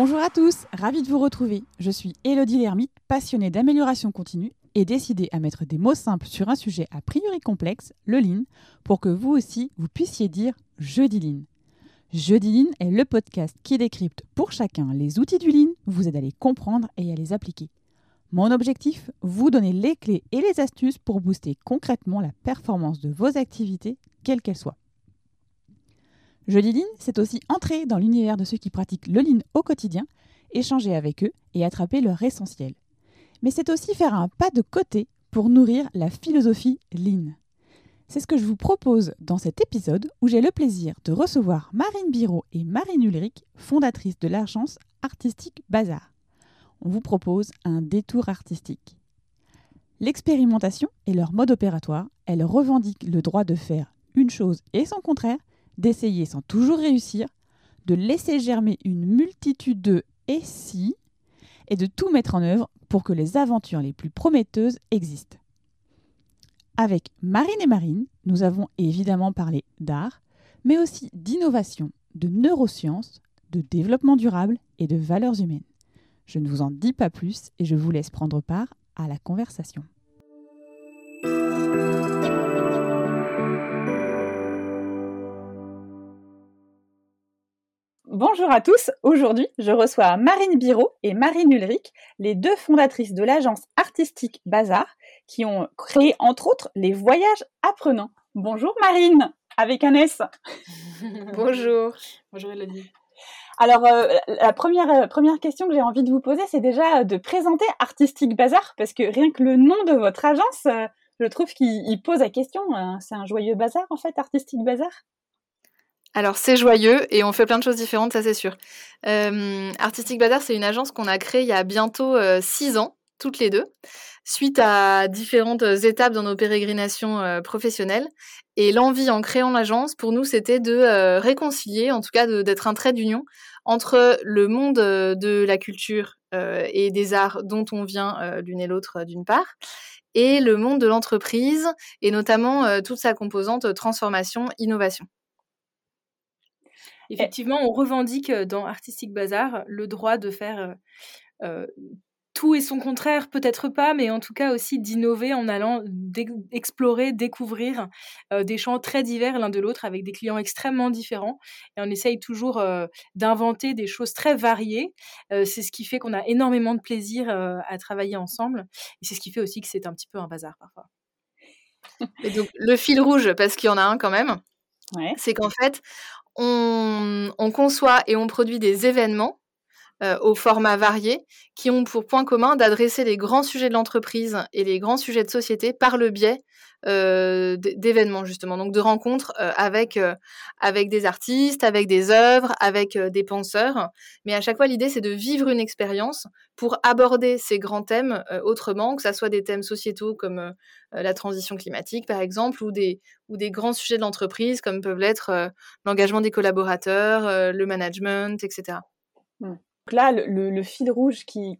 Bonjour à tous, ravie de vous retrouver. Je suis Elodie Lermite, passionnée d'amélioration continue et décidée à mettre des mots simples sur un sujet a priori complexe, le lean, pour que vous aussi vous puissiez dire je dis lean. Jeudi Lean est le podcast qui décrypte pour chacun les outils du Lean, vous aide à les comprendre et à les appliquer. Mon objectif, vous donner les clés et les astuces pour booster concrètement la performance de vos activités, quelles qu'elles soient. Jeudi Lean, c'est aussi entrer dans l'univers de ceux qui pratiquent le Lean au quotidien, échanger avec eux et attraper leur essentiel. Mais c'est aussi faire un pas de côté pour nourrir la philosophie Lean. C'est ce que je vous propose dans cet épisode où j'ai le plaisir de recevoir Marine Biro et Marine Ulrich, fondatrices de l'agence artistique Bazar. On vous propose un détour artistique. L'expérimentation est leur mode opératoire. Elles revendiquent le droit de faire une chose et son contraire, d'essayer sans toujours réussir, de laisser germer une multitude de et si, et de tout mettre en œuvre pour que les aventures les plus prometteuses existent. Avec Marine et Marine, nous avons évidemment parlé d'art, mais aussi d'innovation, de neurosciences, de développement durable et de valeurs humaines. Je ne vous en dis pas plus et je vous laisse prendre part à la conversation. Bonjour à tous. Aujourd'hui, je reçois Marine Biro et Marine Ulrich, les deux fondatrices de l'agence artistique Bazar, qui ont créé entre autres les voyages apprenants. Bonjour Marine, avec un S. Bonjour. Bonjour Elodie. Alors, euh, la première, euh, première question que j'ai envie de vous poser, c'est déjà de présenter Artistique Bazar, parce que rien que le nom de votre agence, euh, je trouve qu'il pose la question. c'est un joyeux bazar, en fait, Artistique Bazar? Alors c'est joyeux et on fait plein de choses différentes, ça c'est sûr. Artistique Bazar, c'est une agence qu'on a créée il y a bientôt six ans, toutes les deux suite à différentes étapes dans nos pérégrinations professionnelles. Et l'envie en créant l'agence, pour nous, c'était de réconcilier, en tout cas d'être un trait d'union entre le monde de la culture et des arts dont on vient l'une et l'autre d'une part, et le monde de l'entreprise, et notamment toute sa composante transformation, innovation. Effectivement, on revendique dans Artistic Bazar le droit de faire tout et son contraire, peut-être pas, mais en tout cas aussi d'innover en allant explorer, découvrir euh, des champs très divers l'un de l'autre avec des clients extrêmement différents. Et on essaye toujours euh, d'inventer des choses très variées. Euh, c'est ce qui fait qu'on a énormément de plaisir à travailler ensemble. Et c'est ce qui fait aussi que c'est un petit peu un bazar parfois. Et donc, le fil rouge, parce qu'il y en a un quand même, c'est qu'en fait, on, on conçoit et on produit des événements euh, aux formats variés, qui ont pour point commun d'adresser les grands sujets de l'entreprise et les grands sujets de société par le biais euh, d'événements justement, donc de rencontres euh, avec avec des artistes, avec des œuvres, avec des penseurs. Mais à chaque fois, l'idée c'est de vivre une expérience pour aborder ces grands thèmes autrement, que ça soit des thèmes sociétaux comme la transition climatique par exemple, ou des ou des grands sujets de l'entreprise comme peuvent l'être l'engagement des collaborateurs, le management, etc là, le, fil rouge qui,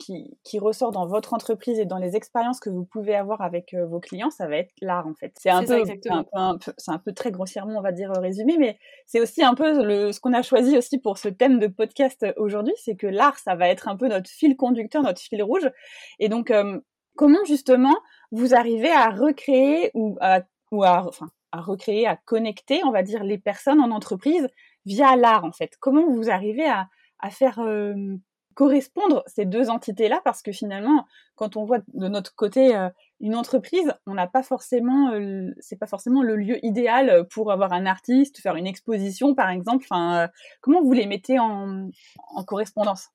ressort dans votre entreprise et dans les expériences que vous pouvez avoir avec euh, vos clients, ça va être l'art en fait. C'est un, peu, c'est un peu très grossièrement, on va dire, résumé, mais c'est aussi un peu le, ce qu'on a choisi aussi pour ce thème de podcast aujourd'hui, c'est que l'art, ça va être un peu notre fil conducteur, notre fil rouge. Et donc, euh, comment justement vous arrivez à recréer ou à, ou à, enfin, à recréer, à connecter, on va dire, les personnes en entreprise via l'art en fait? Comment vous arrivez à à faire correspondre ces deux entités-là parce que finalement, quand on voit de notre côté une entreprise, on n'a pas forcément, c'est pas forcément le lieu idéal pour avoir un artiste, faire une exposition par exemple. Enfin, comment vous les mettez en, en correspondance?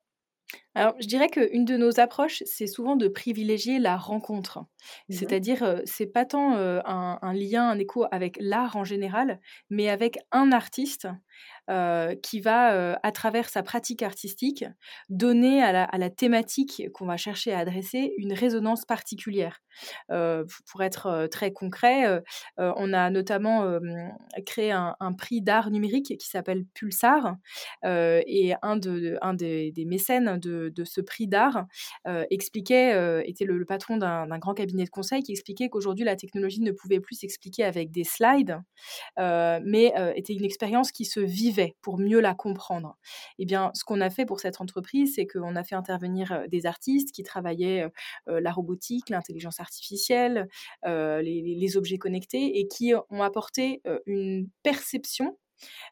Alors, je dirais qu'une de nos approches, c'est souvent de privilégier la rencontre. Mmh C'est-à-dire, c'est pas tant un, un, lien, un écho avec l'art en général, mais avec un artiste euh, qui va, euh, à travers sa pratique artistique, donner à la, thématique qu'on va chercher à adresser une résonance particulière. Euh, pour être très concret, on a notamment créé un, prix d'art numérique qui s'appelle Pulsar, et un, de, un des, mécènes de, ce prix d'art expliquait, était le, patron d'un grand cabinet de conseil qui expliquait qu'aujourd'hui la technologie ne pouvait plus s'expliquer avec des slides, mais était une expérience qui se vivait, pour mieux la comprendre. Eh bien, ce qu'on a fait pour cette entreprise, c'est qu'on a fait intervenir des artistes qui travaillaient la robotique, l'intelligence artificielle, les, les, objets connectés et qui ont apporté une perception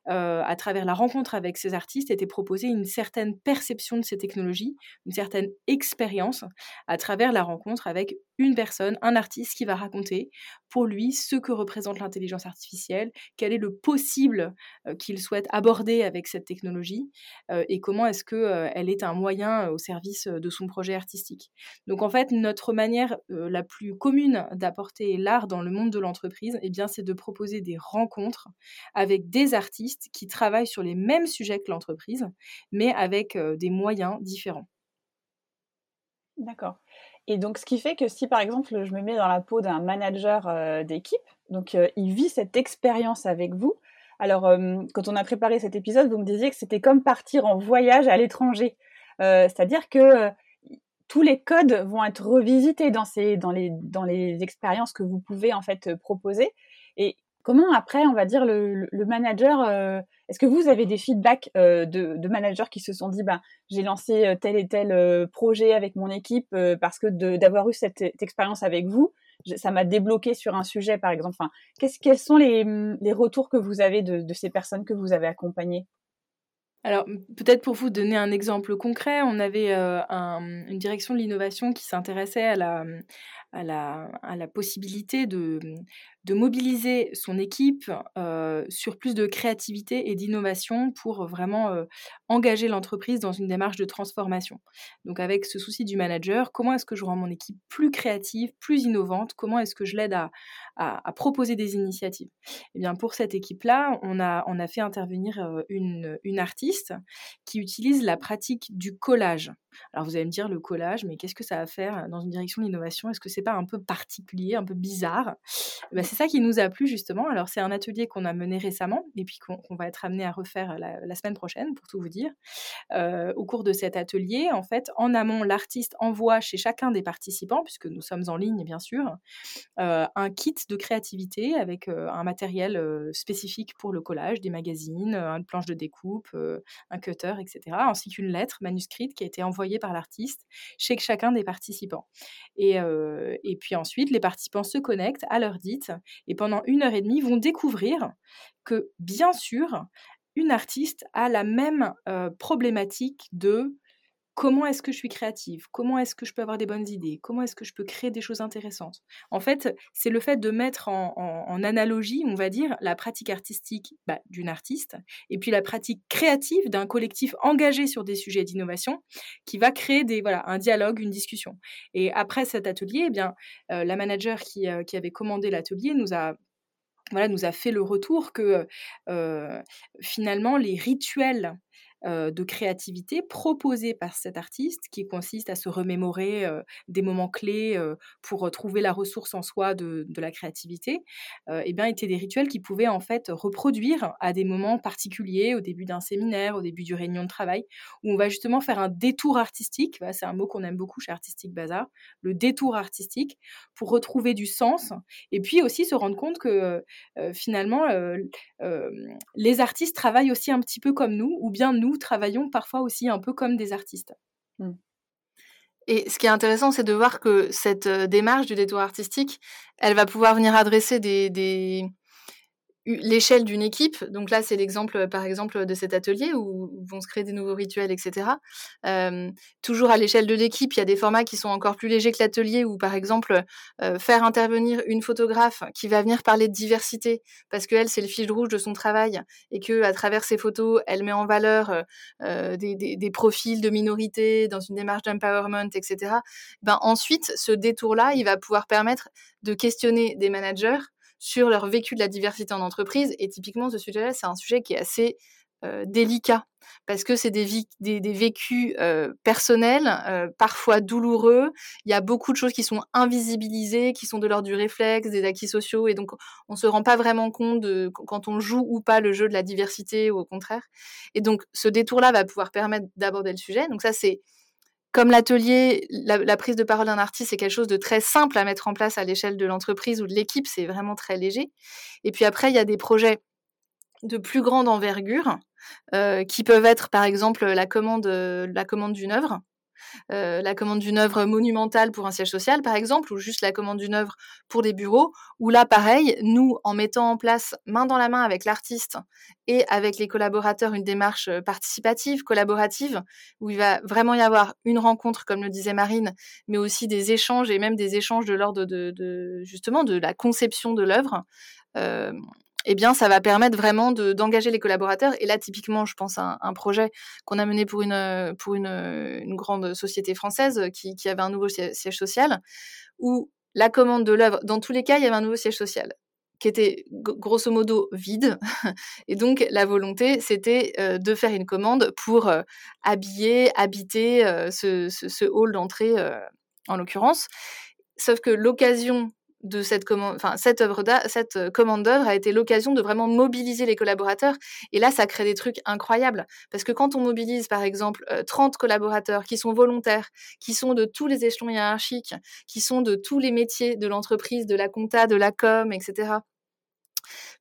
à travers la rencontre avec ces artistes, était proposée une certaine perception de ces technologies, une certaine expérience à travers la rencontre avec une personne, un artiste qui va raconter pour lui ce que représente l'intelligence artificielle, quel est le possible qu'il souhaite aborder avec cette technologie et comment est-ce qu'elle elle est un moyen au service de son projet artistique. Donc en fait, notre manière la plus commune d'apporter l'art dans le monde de l'entreprise, eh c'est de proposer des rencontres avec des artistes qui travaillent sur les mêmes sujets que l'entreprise, mais avec des moyens différents. D'accord. Et donc, ce qui fait que si, par exemple, je me mets dans la peau d'un manager d'équipe, donc il vit cette expérience avec vous. Alors, quand on a préparé cet épisode, vous me disiez que c'était comme partir en voyage à l'étranger. C'est-à-dire que tous les codes vont être revisités dans, ces, dans, les, dans les expériences que vous pouvez en fait proposer. Et Comment après, on va dire, le, manager, euh, est-ce que vous avez des feedbacks euh, de, managers qui se sont dit, bah, j'ai lancé euh, tel et tel projet avec mon équipe parce que d'avoir eu cette, expérience avec vous, ça m'a débloqué sur un sujet, par exemple. Enfin, quels sont les, retours que vous avez de, ces personnes que vous avez accompagnées? Alors, peut-être pour vous donner un exemple concret, on avait une direction de l'innovation qui s'intéressait à la, à la, possibilité de, de mobiliser son équipe euh, sur plus de créativité et d'innovation pour vraiment euh, engager l'entreprise dans une démarche de transformation. Donc avec ce souci du manager, comment est-ce que je rends mon équipe plus créative, plus innovante? Comment est-ce que je l'aide à, proposer des initiatives? Eh bien pour cette équipe-là, on a, fait intervenir euh, une artiste qui utilise la pratique du collage. Alors vous allez me dire le collage, mais qu'est-ce que ça va faire dans une direction de l'innovation? Est-ce que c'est pas un peu particulier, un peu bizarre? Eh ben, C'est ça qui nous a plu justement. Alors c'est un atelier qu'on a mené récemment et puis qu'on va être amené à refaire la, semaine prochaine pour tout vous dire. Euh, au cours de cet atelier, en fait, en amont, l'artiste envoie chez chacun des participants, puisque nous sommes en ligne bien sûr, euh, un kit de créativité avec euh, un matériel spécifique pour le collage, des magazines, une planche de découpe, un cutter, etc., ainsi qu'une lettre manuscrite qui a été envoyée par l'artiste chez chacun des participants. Et, et puis ensuite, les participants se connectent à leur dite et pendant une heure et demie vont découvrir que, bien sûr, une artiste a la même problématique de comment est-ce que je suis créative? Comment est-ce que je peux avoir des bonnes idées? Comment est-ce que je peux créer des choses intéressantes? En fait, c'est le fait de mettre en, analogie, on va dire, la pratique artistique bah, d'une artiste et puis la pratique créative d'un collectif engagé sur des sujets d'innovation qui va créer des, voilà, un dialogue, une discussion. Et après cet atelier, eh bien, euh, la manager qui, euh, qui avait commandé l'atelier nous a voilà, nous a fait le retour que euh, finalement les rituels euh, de créativité proposée par cet artiste, qui consiste à se remémorer euh, des moments clés euh, pour trouver la ressource en soi de, la créativité, eh bien, étaient des rituels qui pouvaient en fait reproduire à des moments particuliers, au début d'un séminaire, au début d'une réunion de travail, où on va justement faire un détour artistique. c'est un mot qu'on aime beaucoup chez Artistique Bazar, le détour artistique, pour retrouver du sens, et puis aussi se rendre compte que finalement, les artistes travaillent aussi un petit peu comme nous, ou bien nous travaillons parfois aussi un peu comme des artistes. Mmh. Et ce qui est intéressant, c'est de voir que cette démarche du détour artistique, elle va pouvoir venir adresser des, l'échelle d'une équipe. Donc là, c'est l'exemple, euh, par exemple, de cet atelier où vont se créer des nouveaux rituels, etc. Euh, toujours à l'échelle de l'équipe, il y a des formats qui sont encore plus légers que l'atelier, où par exemple, euh, faire intervenir une photographe qui va venir parler de diversité, parce qu'elle, c'est le fil rouge de son travail, et que à travers ses photos, elle met en valeur des, des, profils de minorités dans une démarche d'empowerment, etc. Ben ensuite, ce détour-là, il va pouvoir permettre de questionner des managers sur leur vécu de la diversité en entreprise. Et typiquement, ce sujet-là, c'est un sujet qui est assez euh, délicat parce que c'est des, vécus euh, personnels, euh, parfois douloureux. Il y a beaucoup de choses qui sont invisibilisées, qui sont de l'ordre du réflexe, des acquis sociaux, et donc on ne se rend pas vraiment compte de quand on joue ou pas le jeu de la diversité ou au contraire. Et donc ce détour-là va pouvoir permettre d'aborder le sujet. Donc ça, c'est comme l'atelier, la, prise de parole d'un artiste, c'est quelque chose de très simple à mettre en place à l'échelle de l'entreprise ou de l'équipe, c'est vraiment très léger. Et puis après, il y a des projets de plus grande envergure, qui peuvent être par exemple la commande, la commande d'une œuvre, euh, la commande d'une œuvre monumentale pour un siège social, par exemple, ou juste la commande d'une œuvre pour des bureaux, où là, pareil, nous, en mettant en place main dans la main avec l'artiste et avec les collaborateurs une démarche euh, participative, collaborative, où il va vraiment y avoir une rencontre, comme le disait Marine, mais aussi des échanges et même des échanges de l'ordre de, justement de la conception de l'œuvre. Euh, eh bien, ça va permettre vraiment d'engager les collaborateurs. Et là, typiquement, je pense à un, projet qu'on a mené pour une, une, une grande société française qui, qui, avait un nouveau siège social, où la commande de l'œuvre, dans tous les cas, il y avait un nouveau siège social qui était grosso modo vide. Et donc, la volonté, c'était euh, de faire une commande pour euh, habiller, habiter euh, ce, hall d'entrée, en l'occurrence. Sauf que l'occasion de cette commande, enfin cette œuvre cette euh, commande d'œuvre a été l'occasion de vraiment mobiliser les collaborateurs. Et là, ça crée des trucs incroyables. Parce que quand on mobilise, par exemple, 30 euh, collaborateurs qui sont volontaires, qui sont de tous les échelons hiérarchiques, qui sont de tous les métiers de l'entreprise, de la compta, de la com, etc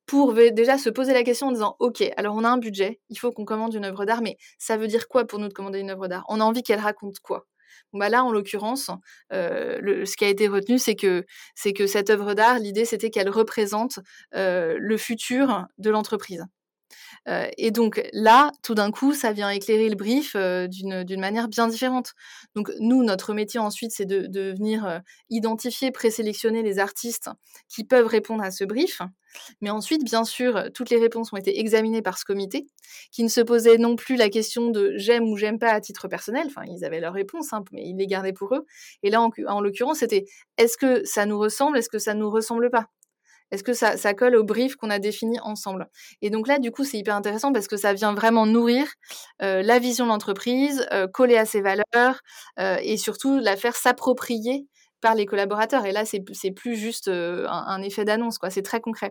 pour déjà se poser la question en disant ok alors on a un budget il faut qu'on commande une œuvre d'art mais ça veut dire quoi pour nous de commander une œuvre d'art? On a envie qu'elle raconte quoi? Bah là, en l'occurrence, ce qui a été retenu, c'est que, cette œuvre d'art, l'idée, c'était qu'elle représente le futur de l'entreprise. Et donc là, tout d'un coup, ça vient éclairer le brief d'une manière bien différente. Donc nous, notre métier ensuite, c'est de, venir identifier, présélectionner les artistes qui peuvent répondre à ce brief. Mais ensuite, bien sûr, toutes les réponses ont été examinées par ce comité, qui ne se posait non plus la question de j'aime ou j'aime pas à titre personnel. Enfin, ils avaient leurs réponses, hein, mais ils les gardaient pour eux. Et là, en, en l'occurrence, c'était est-ce que ça nous ressemble, est-ce que ça nous ressemble pas? Est-ce que ça, colle au brief qu'on a défini ensemble? Et donc là, du coup, c'est hyper intéressant parce que ça vient vraiment nourrir euh, la vision de l'entreprise, euh, coller à ses valeurs euh, et surtout la faire s'approprier par les collaborateurs. Et là, c'est plus juste un, un, effet d'annonce, quoi. C'est très concret.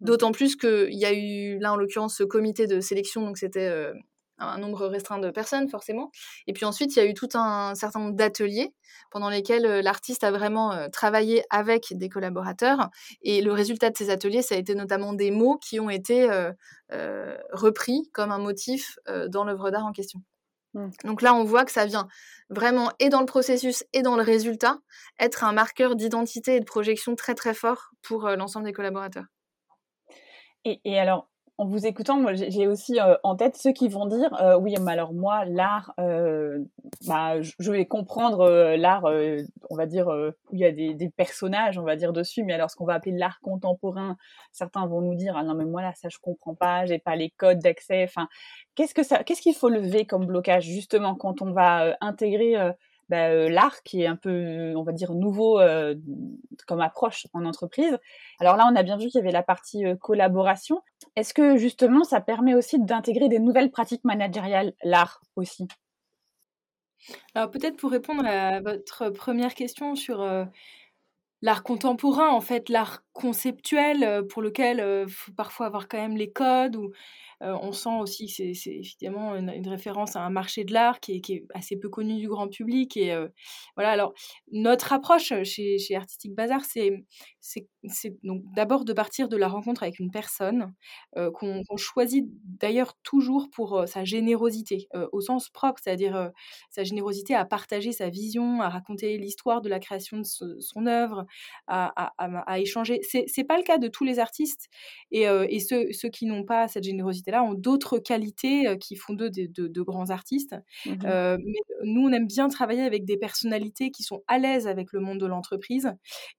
Mmh. D'autant plus qu'il y a eu, là, en l'occurrence, ce comité de sélection, donc c'était un nombre restreint de personnes forcément. Et puis ensuite, il y a eu tout un certain nombre d'ateliers pendant lesquels euh, l'artiste a vraiment euh, travaillé avec des collaborateurs. Et le résultat de ces ateliers, ça a été notamment des mots qui ont été euh, repris comme un motif dans l'œuvre d'art en question. Mmh. Donc là, on voit que ça vient vraiment et dans le processus et dans le résultat être un marqueur d'identité et de projection très très fort pour l'ensemble des collaborateurs. Et, et alors, en vous écoutant, moi, j'ai aussi euh, en tête ceux qui vont dire euh, oui, mais alors moi, l'art, euh, bah, je vais comprendre l'art, on va dire où il y a des, des, personnages, on va dire dessus, mais alors ce qu'on va appeler l'art contemporain, certains vont nous dire ah non mais moi là ça je comprends pas, j'ai pas les codes d'accès. Enfin, qu'est-ce que ça, qu'est-ce qu'il faut lever comme blocage justement quand on va intégrer bah, euh, l'art qui est un peu, on va dire, nouveau euh, comme approche en entreprise. Alors là, on a bien vu qu'il y avait la partie euh, collaboration. Est-ce que justement, ça permet aussi d'intégrer des nouvelles pratiques managériales, l'art aussi? Alors peut-être pour répondre à votre première question sur l'art contemporain, en fait, l'art conceptuel pour lequel il faut parfois avoir quand même les codes ou euh, on sent aussi que c'est évidemment une, référence à un marché de l'art qui, est, assez peu connu du grand public. Et euh, voilà, alors notre approche chez, chez Artistic Bazar, c'est donc d'abord de partir de la rencontre avec une personne euh, qu'on choisit d'ailleurs toujours pour sa générosité, au sens propre, c'est-à-dire sa générosité à partager sa vision, à raconter l'histoire de la création de son œuvre, à, échanger. C'est pas le cas de tous les artistes et, et ceux, ceux qui n'ont pas cette générosité là ont d'autres qualités qui font d'eux de, grands artistes. Mmh mais nous, on aime bien travailler avec des personnalités qui sont à l'aise avec le monde de l'entreprise.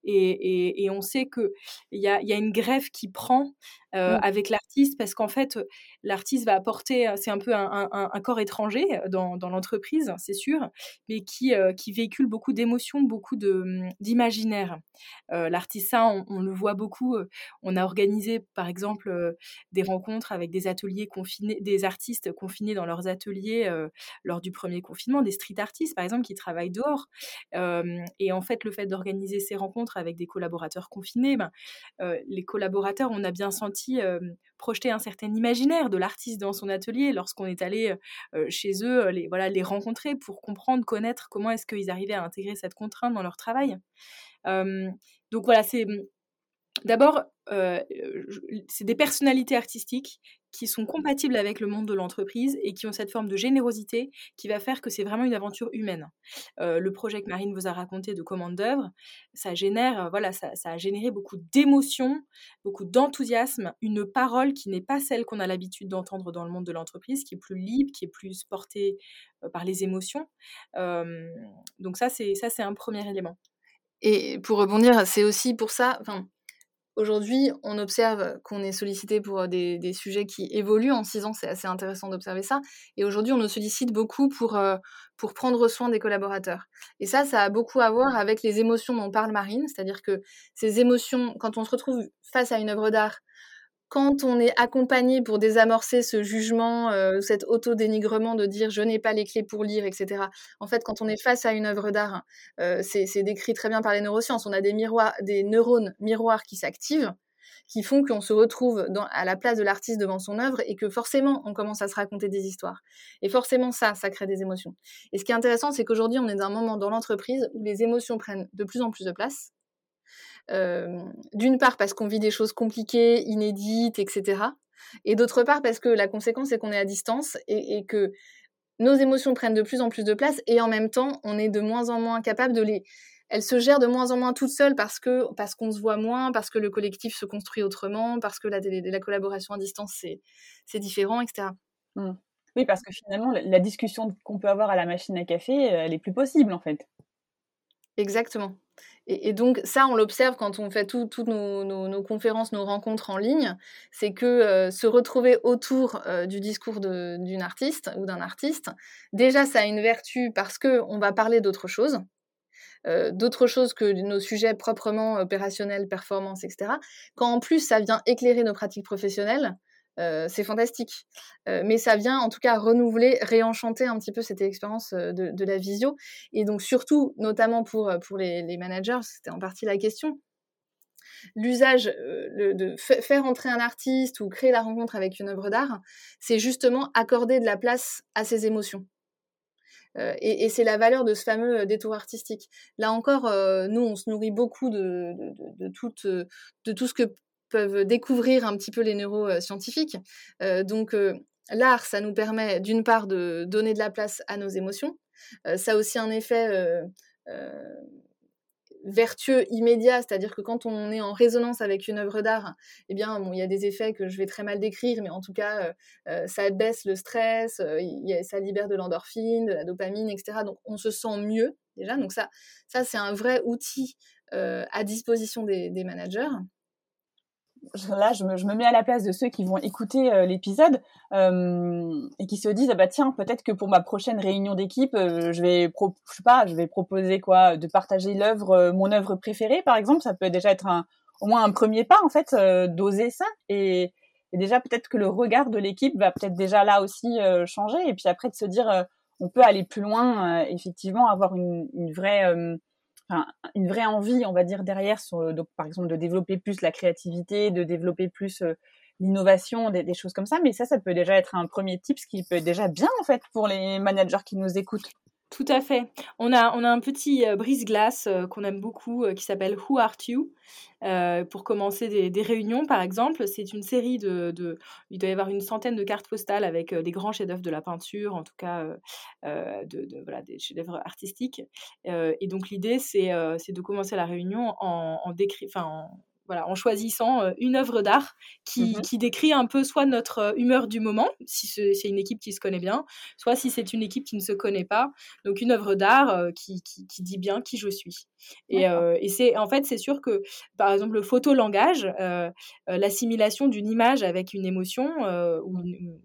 Et, on sait qu'il y a, y a une greffe qui prend mmh. avec l'artiste parce qu'en fait, l'artiste va apporter, c'est un peu un, corps étranger dans, l'entreprise, c'est sûr, mais qui, qui véhicule beaucoup d'émotions, beaucoup mmh, d'imaginaire. l'artiste, ça, on, le voit beaucoup. On a organisé, par exemple, des rencontres avec des ateliers confinés, des artistes confinés dans leurs ateliers lors du premier confinement, des street artistes, par exemple, qui travaillent dehors. et en fait, le fait d'organiser ces rencontres avec des collaborateurs confinés, ben, les collaborateurs, on a bien senti projeter un certain imaginaire de l'artiste dans son atelier lorsqu'on est allé chez eux, les, voilà, les rencontrer pour comprendre, connaître comment est-ce qu'ils arrivaient à intégrer cette contrainte dans leur travail. donc voilà, c'est mmh, D'abord, c'est des personnalités artistiques qui sont compatibles avec le monde de l'entreprise et qui ont cette forme de générosité qui va faire que c'est vraiment une aventure humaine. le projet que Marine vous a raconté de commande d'œuvre, ça génère, voilà, ça, a généré beaucoup d'émotions, beaucoup d'enthousiasme, une parole qui n'est pas celle qu'on a l'habitude d'entendre dans le monde de l'entreprise, qui est plus libre, qui est plus portée par les émotions. donc ça, c'est ça, c'est un premier élément. Et pour rebondir, c'est aussi pour ça, enfin, Aujourd'hui, on observe qu'on est sollicité pour des, sujets qui évoluent en six ans. C'est assez intéressant d'observer ça. Et aujourd'hui, on nous sollicite beaucoup pour, pour prendre soin des collaborateurs. Et ça, ça a beaucoup à voir avec les émotions dont parle Marine. C'est-à-dire que ces émotions, quand on se retrouve face à une œuvre d'art, quand on est accompagné pour désamorcer ce jugement, euh, cet auto-dénigrement de dire je n'ai pas les clés pour lire, etc. En fait, quand on est face à une œuvre d'art, euh, c'est décrit très bien par les neurosciences. On a des, miroirs, des neurones miroirs qui s'activent, qui font qu'on se retrouve à la place de l'artiste devant son œuvre et que forcément on commence à se raconter des histoires. Et forcément ça, ça crée des émotions. Et ce qui est intéressant, c'est qu'aujourd'hui on est dans un moment dans l'entreprise où les émotions prennent de plus en plus de place d'une part parce qu'on vit des choses compliquées, inédites, etc. Et d'autre part parce que la conséquence c'est qu'on est à distance et, que nos émotions prennent de plus en plus de place et en même temps on est de moins en moins capable de les elles se gèrent de moins en moins toutes seules parce que parce qu'on se voit moins, parce que le collectif se construit autrement, parce que la, la collaboration à distance c'est différent, etc. Mmh. Oui, parce que finalement la discussion qu'on peut avoir à la machine à café, elle est plus possible en fait. Exactement. Et, donc ça, on l'observe quand on fait toutes nos, conférences, nos rencontres en ligne, c'est que euh, se retrouver autour euh, du discours d'une artiste ou d'un artiste, déjà ça a une vertu parce qu'on va parler d'autre chose, euh, d'autres choses que nos sujets proprement opérationnels, performance, etc. Quand en plus ça vient éclairer nos pratiques professionnelles, euh, c'est fantastique. Euh, mais ça vient en tout cas renouveler, réenchanter un petit peu cette expérience euh, de, la visio. Et donc surtout, notamment pour, pour les, managers, c'était en partie la question, l'usage de faire entrer un artiste ou créer la rencontre avec une œuvre d'art, c'est justement accorder de la place à ses émotions. et, c'est la valeur de ce fameux détour artistique. Là encore, nous, on se nourrit beaucoup de, de, de tout ce que peuvent découvrir un petit peu les neuroscientifiques. Euh, donc euh, l'art, ça nous permet d'une part de donner de la place à nos émotions. Euh, ça a aussi un effet vertueux immédiat, c'est-à-dire que quand on est en résonance avec une œuvre d'art, eh bien, il y a des effets que je vais très mal décrire, mais en tout cas, ça baisse le stress, ça libère de l'endorphine, de la dopamine, etc. Donc, on se sent mieux déjà. Donc ça, ça c'est un vrai outil à disposition des managers là, je me, mets à la place de ceux qui vont écouter euh, l'épisode euh, et qui se disent ah bah tiens peut-être que pour ma prochaine réunion d'équipe, euh, je vais je sais pas, je vais proposer quoi, de partager l'œuvre, mon œuvre préférée par exemple. Ça peut déjà être un, au moins un premier pas en fait d'oser ça et, déjà peut-être que le regard de l'équipe va peut-être déjà là aussi changer et puis après de se dire on peut aller plus loin, effectivement avoir une, une vraie une vraie envie, on va dire, derrière, sur, donc, par exemple, de développer plus la créativité, de développer plus euh, l'innovation, des, choses comme ça. Mais ça, ça peut déjà être un premier tip, ce qui peut être déjà bien, en fait, pour les managers qui nous écoutent. Tout à fait. On a, on a un petit euh, brise-glace euh, qu'on aime beaucoup qui s'appelle Who Art You? Pour commencer des, réunions, par exemple. C'est une série de, de, Il doit y avoir une centaine de cartes postales avec des grands chefs-d'œuvre de la peinture, en tout cas de, voilà, des chefs-d'œuvre artistiques. et donc, l'idée, c'est de commencer la réunion en, en, voilà, en choisissant une œuvre d'art qui, mmh qui, décrit un peu soit notre humeur du moment, si c'est une équipe qui se connaît bien, soit si c'est une équipe qui ne se connaît pas. Donc une œuvre d'art qui, qui, qui, dit bien qui je suis. Et, et c'est en fait c'est sûr que par exemple le photo-langage, l'assimilation d'une image avec une émotion ou une,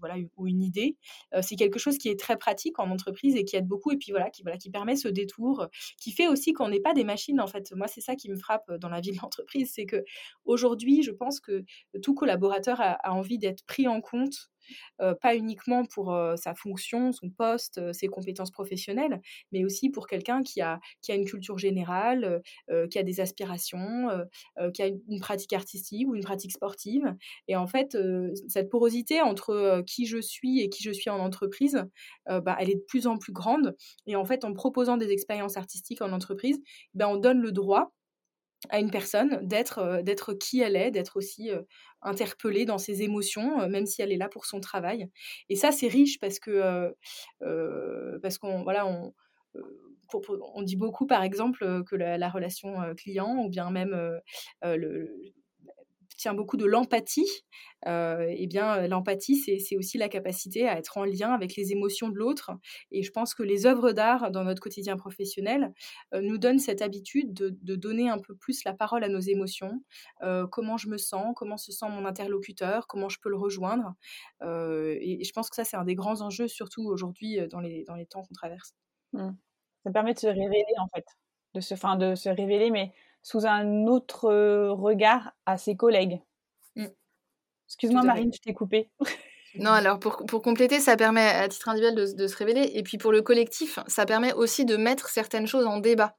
voilà, ou une idée, c'est quelque chose qui est très pratique en entreprise et qui aide beaucoup et puis voilà qui, voilà, qui permet ce détour, qui fait aussi qu'on n'est pas des machines en fait. Moi c'est ça qui me frappe dans la vie de l'entreprise c'est que aujourd'hui, je pense que tout collaborateur a, envie d'être pris en compte euh, pas uniquement pour sa fonction, son poste, ses compétences professionnelles, mais aussi pour quelqu'un qui a, qui a une culture générale, qui a des aspirations, qui a une, pratique artistique ou une pratique sportive. Et en fait, cette porosité entre qui je suis et qui je suis en entreprise, bah, elle est de plus en plus grande. Et en fait, en proposant des expériences artistiques en entreprise, ben, on donne le droit à une personne d'être d'être qui elle est, d'être aussi interpellée dans ses émotions, même si elle est là pour son travail. Et ça, c'est riche parce que qu'on on dit beaucoup, par exemple, que la, relation client ou bien même le, tient beaucoup de l'empathie. Euh, eh bien, l'empathie, c'est aussi la capacité à être en lien avec les émotions de l'autre. Et je pense que les œuvres d'art dans notre quotidien professionnel nous donnent cette habitude de, donner un peu plus la parole à nos émotions, comment je me sens, comment se sent mon interlocuteur, comment je peux le rejoindre. Et, je pense que ça, c'est un des grands enjeux, surtout aujourd'hui dans les, dans les temps qu'on traverse. Mmh. Ça permet de se révéler, en fait, de se, fin, de se révéler, mais sous un autre regard à ses collègues. Mmh. Excuse-moi, Marine, je t'ai coupé. Non, alors pour, pour, compléter, ça permet à titre individuel de, de, se révéler. Et puis pour le collectif, ça permet aussi de mettre certaines choses en débat.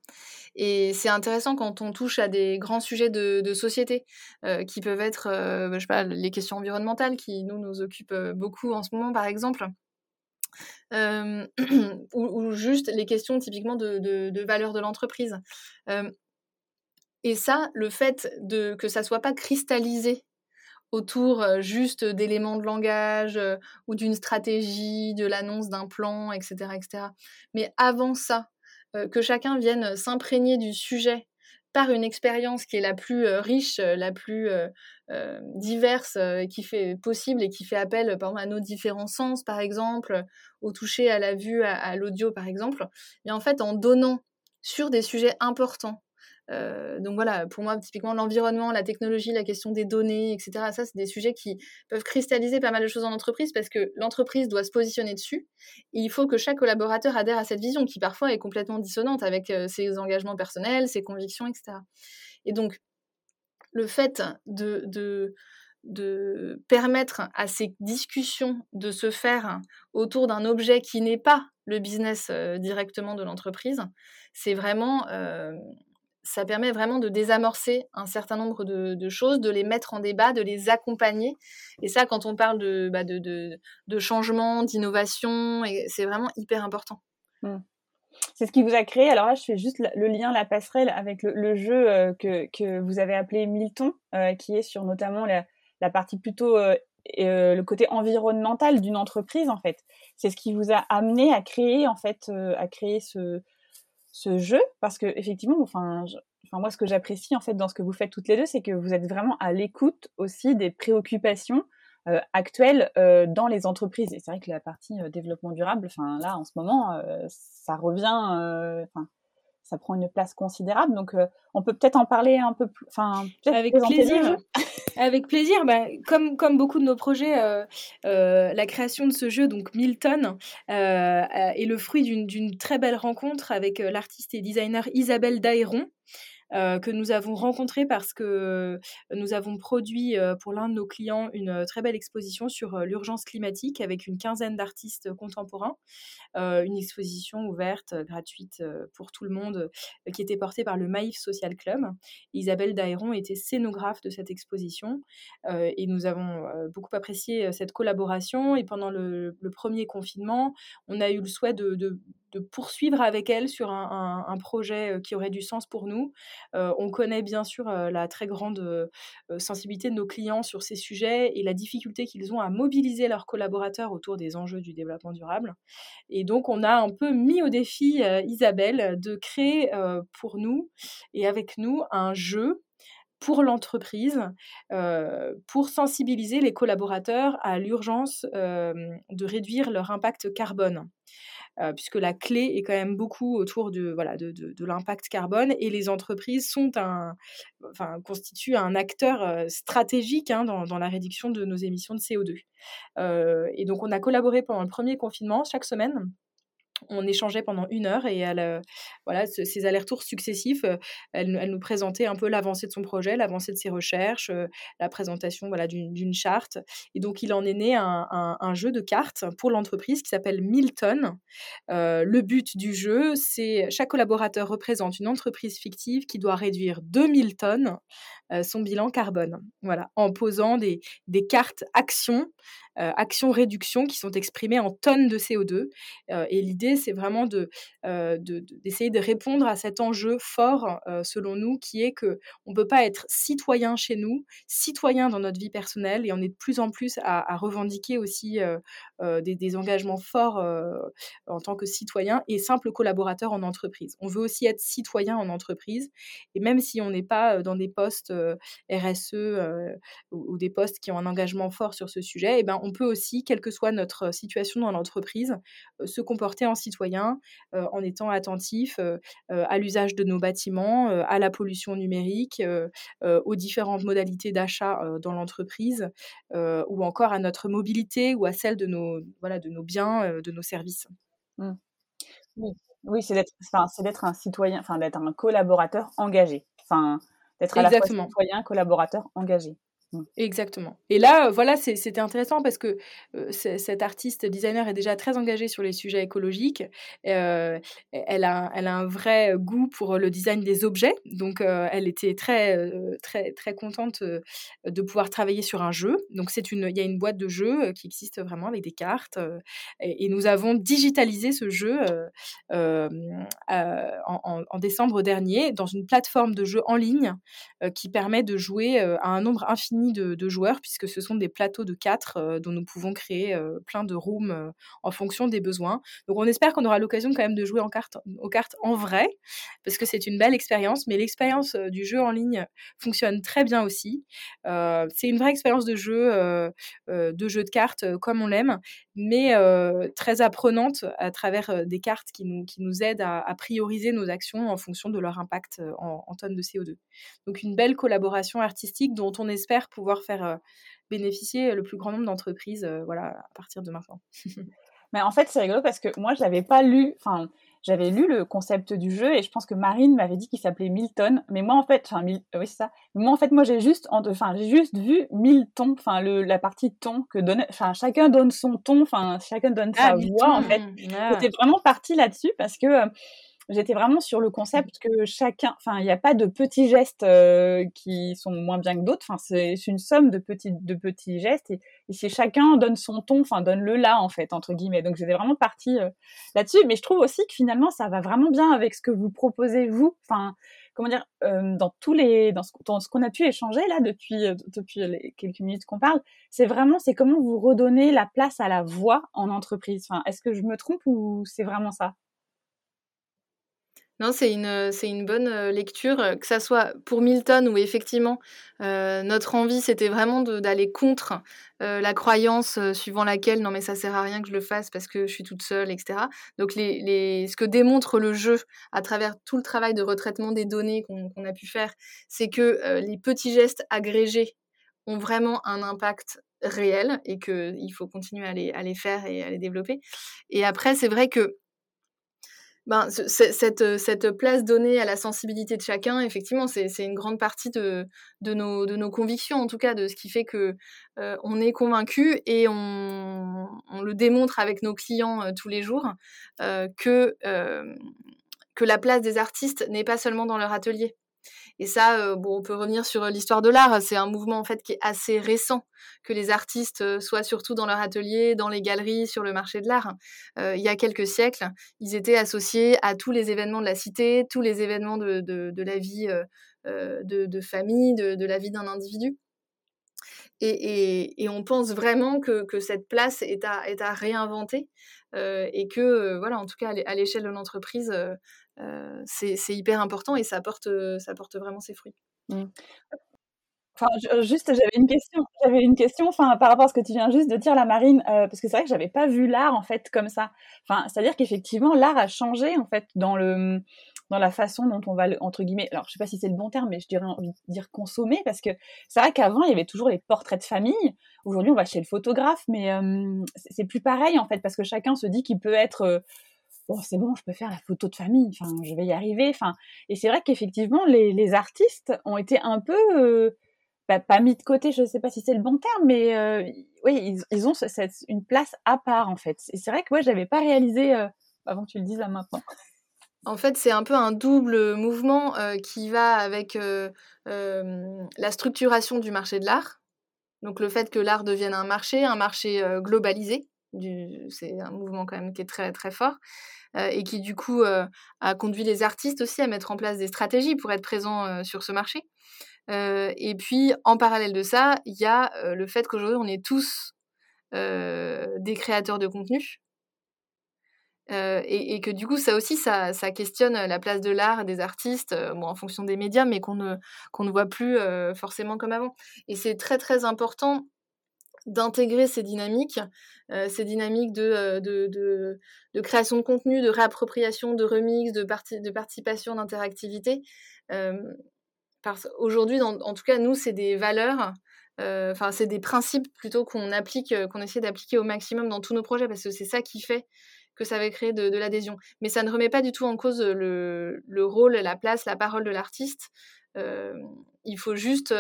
Et c'est intéressant quand on touche à des grands sujets de, de société, qui peuvent être, je sais pas, les questions environnementales qui nous nous occupent beaucoup en ce moment, par exemple. Euh, ou, juste les questions typiquement de, de, de valeur de l'entreprise. Euh, et ça, le fait de que ça soit pas cristallisé autour juste d'éléments de langage ou d'une stratégie, de l'annonce d'un plan, etc.. Mais avant ça, que chacun vienne s'imprégner du sujet par une expérience qui est la plus riche, la plus diverse, qui fait possible et qui fait appel par à nos différents sens, par exemple, au toucher, à la vue, à, l'audio, par exemple. Et en fait, en donnant sur des sujets importants, euh, donc voilà, pour moi, typiquement, l'environnement, la technologie, la question des données, etc., ça, c'est des sujets qui peuvent cristalliser pas mal de choses en entreprise parce que l'entreprise doit se positionner dessus. Il faut que chaque collaborateur adhère à cette vision qui parfois est complètement dissonante avec euh, ses engagements personnels, ses convictions, etc. Et donc, le fait de, de, de permettre à ces discussions de se faire autour d'un objet qui n'est pas le business euh, directement de l'entreprise, c'est vraiment ça permet vraiment de désamorcer un certain nombre de, choses, de les mettre en débat, de les accompagner. Et ça, quand on parle de, bah, de, changement, d'innovation, c'est vraiment hyper important. Mmh. C'est ce qui vous a créé. Alors là, je fais juste le lien, la passerelle avec le, jeu euh, que, que, vous avez appelé Milton, euh, qui est sur notamment la, la partie plutôt euh, le côté environnemental d'une entreprise en fait. C'est ce qui vous a amené à créer en fait, à créer ce, ce jeu parce que effectivement, enfin, enfin moi ce que j'apprécie en fait dans ce que vous faites toutes les deux, c'est que vous êtes vraiment à l'écoute aussi des préoccupations euh, actuelles euh, dans les entreprises. Et c'est vrai que la partie euh, développement durable, enfin là en ce moment, ça revient, ça prend une place considérable. Donc, on peut peut-être en parler un peu plus. Enfin, avec plaisir. avec plaisir. Bah, comme, comme beaucoup de nos projets, la création de ce jeu, donc Milton, est le fruit d'une très belle rencontre avec l'artiste et designer Isabelle Daéron. Euh, que nous avons rencontré parce que nous avons produit euh, pour l'un de nos clients une euh, très belle exposition sur l'urgence climatique avec une quinzaine d'artistes contemporains. une exposition ouverte, gratuite pour tout le monde, qui était portée par le Maïf Social Club. Isabelle Daéron était scénographe de cette exposition et nous avons beaucoup apprécié cette collaboration. Et pendant le, premier confinement, on a eu le souhait de poursuivre avec elle sur un, projet qui aurait du sens pour nous. on connaît bien sûr la très grande sensibilité de nos clients sur ces sujets et la difficulté qu'ils ont à mobiliser leurs collaborateurs autour des enjeux du développement durable. Et donc, on a un peu mis au défi Isabelle de créer pour nous et avec nous un jeu pour l'entreprise, pour sensibiliser les collaborateurs à l'urgence de réduire leur impact carbone. Euh, puisque la clé est quand même beaucoup autour de, voilà, de, de, l'impact carbone et les entreprises sont un, enfin, constituent un acteur euh, stratégique hein, dans, dans, la réduction de nos émissions de CO2. Euh, et donc, on a collaboré pendant le premier confinement chaque semaine on échangeait pendant une heure et elle, euh, voilà, ces allers-retours successifs, euh, elle, nous présentait un peu l'avancée de son projet, l'avancée de ses recherches, euh, la présentation voilà, d'une charte. Et donc, il en est né un, jeu de cartes pour l'entreprise qui s'appelle Milton. le but du jeu, c'est chaque collaborateur représente une entreprise fictive qui doit réduire 2000 tonnes son bilan carbone. Voilà, en posant des cartes actions actions réduction qui sont exprimées en tonnes de CO2. et l'idée, c'est vraiment de, d'essayer de, répondre à cet enjeu fort, selon nous, qui est que on peut pas être citoyen chez nous, citoyen dans notre vie personnelle, et on est de plus en plus à, revendiquer aussi des, des, engagements forts en tant que citoyen et simple collaborateur en entreprise. On veut aussi être citoyen en entreprise, et même si on n'est pas dans des postes RSE ou, des postes qui ont un engagement fort sur ce sujet, et eh ben, on peut aussi, quelle que soit notre situation dans l'entreprise, se comporter en citoyen en étant attentif à l'usage de nos bâtiments, à la pollution numérique, aux différentes modalités d'achat dans l'entreprise, ou encore à notre mobilité ou à celle de nos, voilà, de nos biens, de nos services. Mmh. Oui, c'est d'être, c'est d'être un citoyen, enfin d'être un collaborateur engagé, enfin d'être à la fois citoyen, collaborateur engagé. Mmh. Exactement. Et là, voilà, c'était intéressant parce que cet artiste designer est déjà très engagé sur les sujets écologiques. elle, a, elle a un vrai goût pour le design des objets. Donc, elle était très, très, très contente de pouvoir travailler sur un jeu. Donc, c'est une, il y a une boîte de jeux qui existe vraiment avec des cartes. Et, nous avons digitalisé ce jeu en, en, décembre dernier dans une plateforme de jeu en ligne qui permet de jouer à un nombre infini de, joueurs, puisque ce sont des plateaux de quatre euh, dont nous pouvons créer euh, plein de rooms euh, en fonction des besoins. Donc on espère qu'on aura l'occasion quand même de jouer en carte, aux cartes en vrai, parce que c'est une belle expérience, mais l'expérience du jeu en ligne fonctionne très bien aussi. c'est une vraie expérience de jeu, de jeu de cartes comme on l'aime, mais très apprenante à travers des cartes qui nous, qui nous aident à, prioriser nos actions en fonction de leur impact en, en tonnes de CO2. Donc une belle collaboration artistique dont on espère pouvoir faire bénéficier le plus grand nombre d'entreprises voilà, à partir de maintenant. Mais en fait, c'est rigolo parce que moi, je n'avais pas lu, enfin, j'avais lu le concept du jeu et je pense que Marine m'avait dit qu'il s'appelait Milton. Mais moi, en fait, enfin, oui, c'est ça. moi, en fait, moi, j'ai juste, enfin, j'ai juste vu mille tons, enfin, le, la partie ton que donne, enfin, chacun donne son ton, enfin, chacun donne sa ah, voix, en fait. J'étais vraiment partie là-dessus parce que, j'étais vraiment sur le concept que chacun, enfin, il n'y a pas de petits gestes euh, qui sont moins bien que d'autres. Enfin, c'est une somme de petits, de petits gestes. Et, si chacun donne son ton, enfin, donne le là, en fait, entre guillemets. Donc, j'étais vraiment partie euh, là-dessus. Mais je trouve aussi que finalement, ça va vraiment bien avec ce que vous proposez, vous. Enfin, comment dire, euh, dans tous les, dans ce, qu'on a pu échanger là depuis, depuis les quelques minutes qu'on parle, c'est vraiment, c'est comment vous redonnez la place à la voix en entreprise. Enfin, est-ce que je me trompe ou c'est vraiment ça? Non, c'est une, bonne lecture, que ça soit pour Milton où effectivement notre envie c'était vraiment d'aller contre la croyance suivant laquelle non mais ça sert à rien que je le fasse parce que je suis toute seule, etc. Donc ce que démontre le jeu à travers tout le travail de retraitement des données qu'on a pu faire, c'est que les petits gestes agrégés ont vraiment un impact réel et qu'il faut continuer à les, à les faire et à les développer. Et après, c'est vrai que ben, cette, cette, place donnée à la sensibilité de chacun, effectivement, c'est une grande partie de, nos, convictions, en tout cas, de ce qui fait que on est convaincu et on, le démontre avec nos clients tous les jours que la place des artistes n'est pas seulement dans leur atelier. Et ça, euh, bon, on peut revenir sur euh, l'histoire de l'art. C'est un mouvement en fait qui est assez récent, que les artistes euh, soient surtout dans leur atelier, dans les galeries, sur le marché de l'art. il y a quelques siècles, ils étaient associés à tous les événements de la cité, tous les événements de, la vie de, famille, de, la vie d'un individu. Et, on pense vraiment que, cette place est à, est à réinventer et que, voilà, en tout cas, à l'échelle de l'entreprise, c'est hyper important et ça porte, ça porte vraiment ses fruits. Mmh. Enfin, juste, j'avais une question. J'avais une question, enfin, par rapport à ce que tu viens juste de dire, la Marine, parce que c'est vrai que j'avais pas vu l'art en fait comme ça. Enfin, c'est-à-dire qu'effectivement, l'art a changé en fait dans le dans la façon dont on va entre guillemets. Alors, je sais pas si c'est le bon terme, mais je dirais envie de dire consommer, parce que c'est vrai qu'avant il y avait toujours les portraits de famille. Aujourd'hui, on va chez le photographe, mais c'est plus pareil en fait, parce que chacun se dit qu'il peut être bon, c'est bon, je peux faire la photo de famille, enfin, je vais y arriver. Enfin, et c'est vrai qu'effectivement, les, artistes ont été un peu, euh, bah, pas mis de côté, je ne sais pas si c'est le bon terme, mais euh, oui, ils, ont une place à part, en fait. Et c'est vrai que moi, je n'avais pas réalisé, euh, avant que tu le dises à maintenant. En fait, c'est un peu un double mouvement qui va avec la structuration du marché de l'art, Donc le fait que l'art devienne un marché, un marché globalisé, c'est un mouvement quand même qui est très très fort. et qui du coup a conduit les artistes aussi à mettre en place des stratégies pour être présents sur ce marché. et puis en parallèle de ça, il y a le fait qu'aujourd'hui on est tous des créateurs de contenu. Et, que du coup, ça aussi, ça, questionne la place de l'art, des artistes, bon, en fonction des médias, mais qu'on ne, qu'on ne voit plus forcément comme avant. Et c'est très, très important d'intégrer ces dynamiques, ces dynamiques de, de, création de contenu, de réappropriation, de remix, de, de participation, d'interactivité. parce aujourd'hui, en tout cas, nous, c'est des valeurs enfin c'est des principes plutôt qu'on applique, qu'on essaie d'appliquer au maximum dans tous nos projets parce que c'est ça qui fait que ça va créer de, l'adhésion. Mais ça ne remet pas du tout en cause le, le rôle, la place, la parole de l'artiste. il faut juste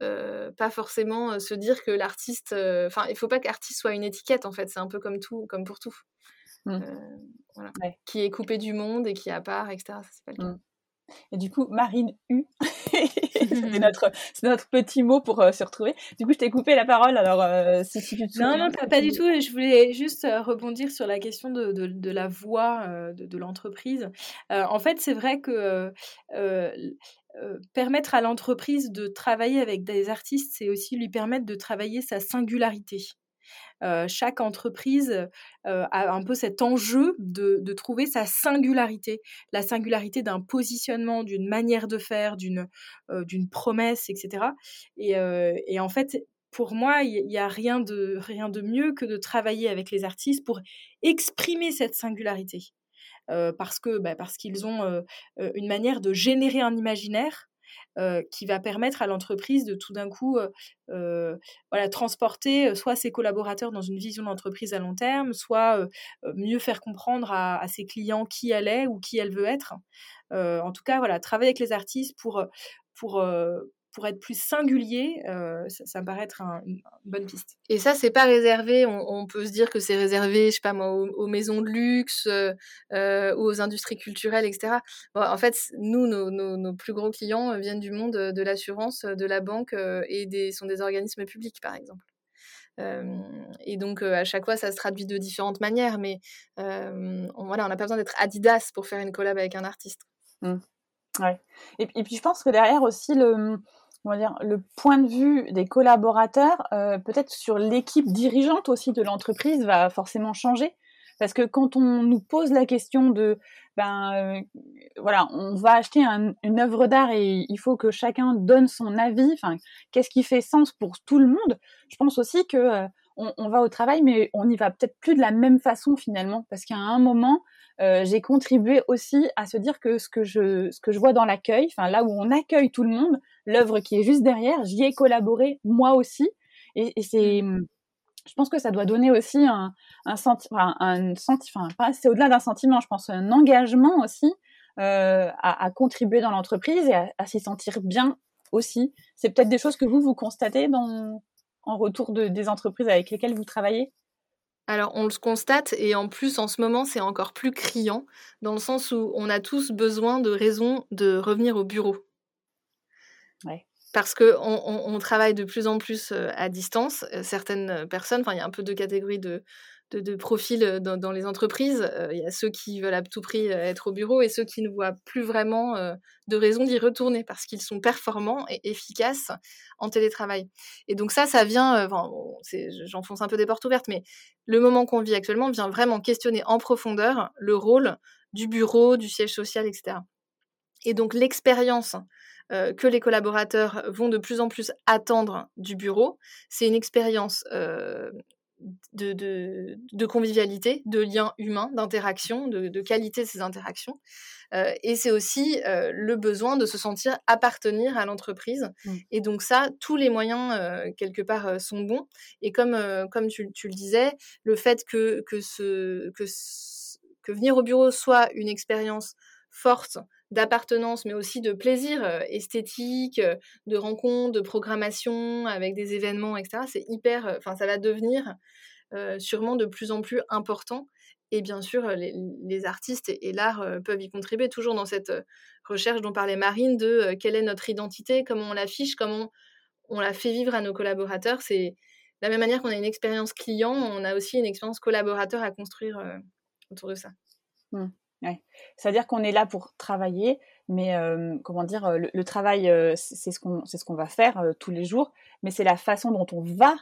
pas forcément se dire que l'artiste, enfin il faut pas qu'artiste soit une étiquette en fait. C'est un peu comme tout, comme pour tout. Mmh. Voilà. Qui est coupé du monde et qui est à part, etc. Ça, c'est pas le cas. Mmh. Et du coup, Marine U, c'est notre, notre, petit mot pour euh, se retrouver. Du coup, je t'ai coupé la parole, alors euh, si, tu te Non, non, pas, du tout. Je voulais juste euh, rebondir sur la question de, de, la voix de, de l'entreprise. en fait, c'est vrai que permettre à l'entreprise de travailler avec des artistes, c'est aussi lui permettre de travailler sa singularité chaque entreprise a un peu cet enjeu de, trouver sa singularité, la singularité d'un positionnement, d'une manière de faire, d'une promesse, etc. Et, en fait, pour moi, il n'y a rien de, rien de mieux que de travailler avec les artistes pour exprimer cette singularité. Parce que bah, parce qu'ils ont une manière de générer un imaginaire qui va permettre à l'entreprise de tout d'un coup voilà, transporter soit ses collaborateurs dans une vision d'entreprise à long terme, soit mieux faire comprendre à, ses clients qui elle est ou qui elle veut être. en tout cas, voilà, travailler avec les artistes pour, pour, pour être plus singulier, euh, ça, me paraît être une, bonne piste. Et ça, c'est pas réservé. On, peut se dire que c'est réservé, je sais pas moi, aux, maisons de luxe euh, euh, ou aux industries culturelles, etc. en fait, nous, nos, plus gros clients viennent du monde de l'assurance, de la banque et des, sont des organismes publics, par exemple. et donc, à chaque fois, ça se traduit de différentes manières, mais on, voilà, on n'a pas besoin d'être Adidas pour faire une collab avec un artiste. Mmh. Ouais. Et, et, puis, je pense que derrière aussi, le, on dire, le point de vue des collaborateurs, euh, peut-être sur l'équipe dirigeante aussi de l'entreprise, va forcément changer. Parce que quand on nous pose la question de, ben, euh, voilà, on va acheter une œuvre d'art et il faut que chacun donne son avis. Enfin, qu'est-ce qui fait sens pour tout le monde Je pense aussi que euh, on, va au travail, mais on n'y va peut-être plus de la même façon finalement, parce qu'à un moment, j'ai contribué aussi à se dire que ce que je, ce que je vois dans l'accueil, enfin là où on accueille tout le monde, l'œuvre qui est juste derrière, j'y ai collaboré moi aussi. Et, c'est, mmh. je pense que ça doit donner aussi un, un sentiment, un, sentiment, c'est au-delà d'un sentiment, je pense un engagement aussi euh, à, contribuer dans l'entreprise et à, s'y sentir bien aussi. C'est peut-être des choses que vous vous constatez dans, en retour de, des entreprises avec lesquelles vous travaillez? Alors, on le constate, et en plus, en ce moment, c'est encore plus criant, dans le sens où on a tous besoin de raisons de revenir au bureau. Parce qu'on on, travaille de plus en plus à distance. Certaines personnes, enfin, il y a un peu de catégories de, de, profils dans, les entreprises. Il y a ceux qui veulent à tout prix être au bureau et ceux qui ne voient plus vraiment de raison d'y retourner parce qu'ils sont performants et efficaces en télétravail. Et donc ça, ça vient, enfin, j'enfonce un peu des portes ouvertes, mais le moment qu'on vit actuellement vient vraiment questionner en profondeur le rôle du bureau, du siège social, etc. Et donc l'expérience euh, que les collaborateurs vont de plus en plus attendre du bureau. C'est une expérience euh, de, convivialité, de lien humain, d'interaction, de, qualité de ces interactions. Euh, et c'est aussi le besoin de se sentir appartenir à l'entreprise. Mmh. Et donc ça, tous les moyens, quelque part, sont bons. Et comme, comme tu, le disais, le fait que, que, ce, que, que venir au bureau soit une expérience forte, d'appartenance, mais aussi de plaisir euh, esthétique, euh, de rencontres, de programmation avec des événements, etc. C'est hyper, euh, enfin, ça va devenir sûrement de plus en plus important. Et bien sûr, les, artistes et, l'art peuvent y contribuer, toujours dans cette recherche dont parlait Marine de quelle est notre identité, comment on l'affiche, comment on la fait vivre à nos collaborateurs. C'est de la même manière qu'on a une expérience client, on a aussi une expérience collaborateur à construire autour de ça. Mmh. C'est-à-dire qu'on est là pour travailler, mais comment dire, le, travail, c'est ce qu'on ce qu'on va faire tous les jours, mais c'est la façon dont on va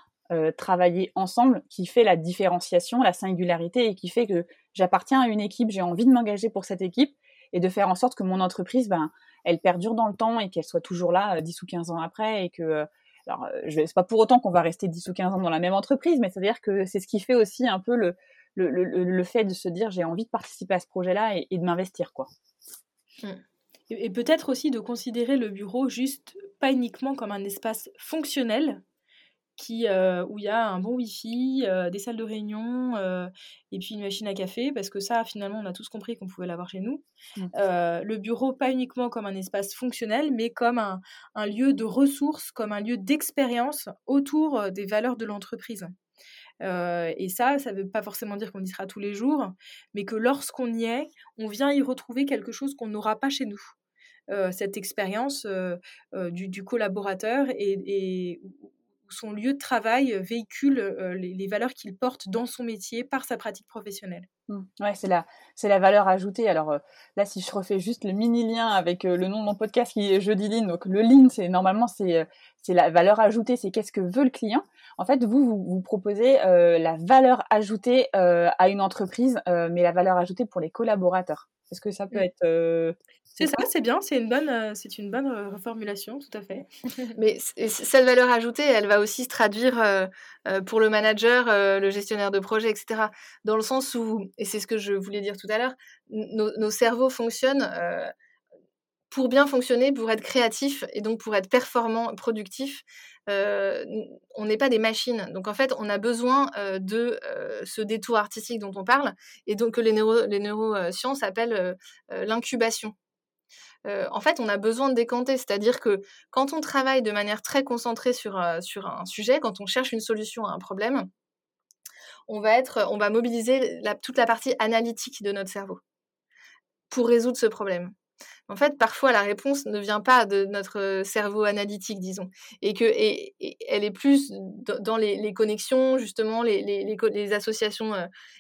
travailler ensemble qui fait la différenciation, la singularité et qui fait que j'appartiens à une équipe, j'ai envie de m'engager pour cette équipe et de faire en sorte que mon entreprise, ben, elle perdure dans le temps et qu'elle soit toujours là 10 ou 15 ans après et que alors, je c'est pas pour autant qu'on va rester 10 ou 15 ans dans la même entreprise, mais c'est-à-dire que c'est ce qui fait aussi un peu le, le, le, fait de se dire j'ai envie de participer à ce projet-là et, de m'investir, quoi. Mmh. Et, peut-être aussi de considérer le bureau juste pas uniquement comme un espace fonctionnel, qui, euh, où il y a un bon Wi-Fi, euh, des salles de réunion euh, et puis une machine à café, parce que ça, finalement, on a tous compris qu'on pouvait l'avoir chez nous. Mmh. le bureau, pas uniquement comme un espace fonctionnel, mais comme un, un lieu de ressources, comme un lieu d'expérience autour des valeurs de l'entreprise. Et ça, ça ne veut pas forcément dire qu'on y sera tous les jours, mais que lorsqu'on y est, on vient y retrouver quelque chose qu'on n'aura pas chez nous. cette expérience du, du, collaborateur et, son lieu de travail euh, véhicule euh, les, valeurs qu'il porte dans son métier par sa pratique professionnelle. Mmh. C'est la, c'est la valeur ajoutée. Alors euh, là, si je refais juste le mini lien avec le nom de mon podcast qui est Jeudi Lean, donc le Lean, c'est normalement c'est la valeur ajoutée, c'est qu'est-ce que veut le client. En fait, vous, vous proposez la valeur ajoutée à une entreprise, mais la valeur ajoutée pour les collaborateurs. Est-ce que ça peut mmh. être c'est ça, c'est bien, c'est une bonne, c'est une bonne reformulation, tout à fait. Mais cette valeur ajoutée, elle va aussi se traduire pour le manager, le gestionnaire de projet, etc. Dans le sens où, et c'est ce que je voulais dire tout à l'heure, nos, cerveaux fonctionnent pour bien fonctionner, pour être créatif et donc pour être performant, productif. On n'est pas des machines. Donc en fait, on a besoin de ce détour artistique dont on parle et donc que les, neuro, les neurosciences appellent l'incubation en fait, on a besoin de décanter. C'est-à-dire que quand on travaille de manière très concentrée sur, un sujet, quand on cherche une solution à un problème, on va mobiliser toute la partie analytique de notre cerveau pour résoudre ce problème. En fait, parfois, la réponse ne vient pas de notre cerveau analytique, disons, et que et, elle est plus dans les, connexions, justement, les, les, les associations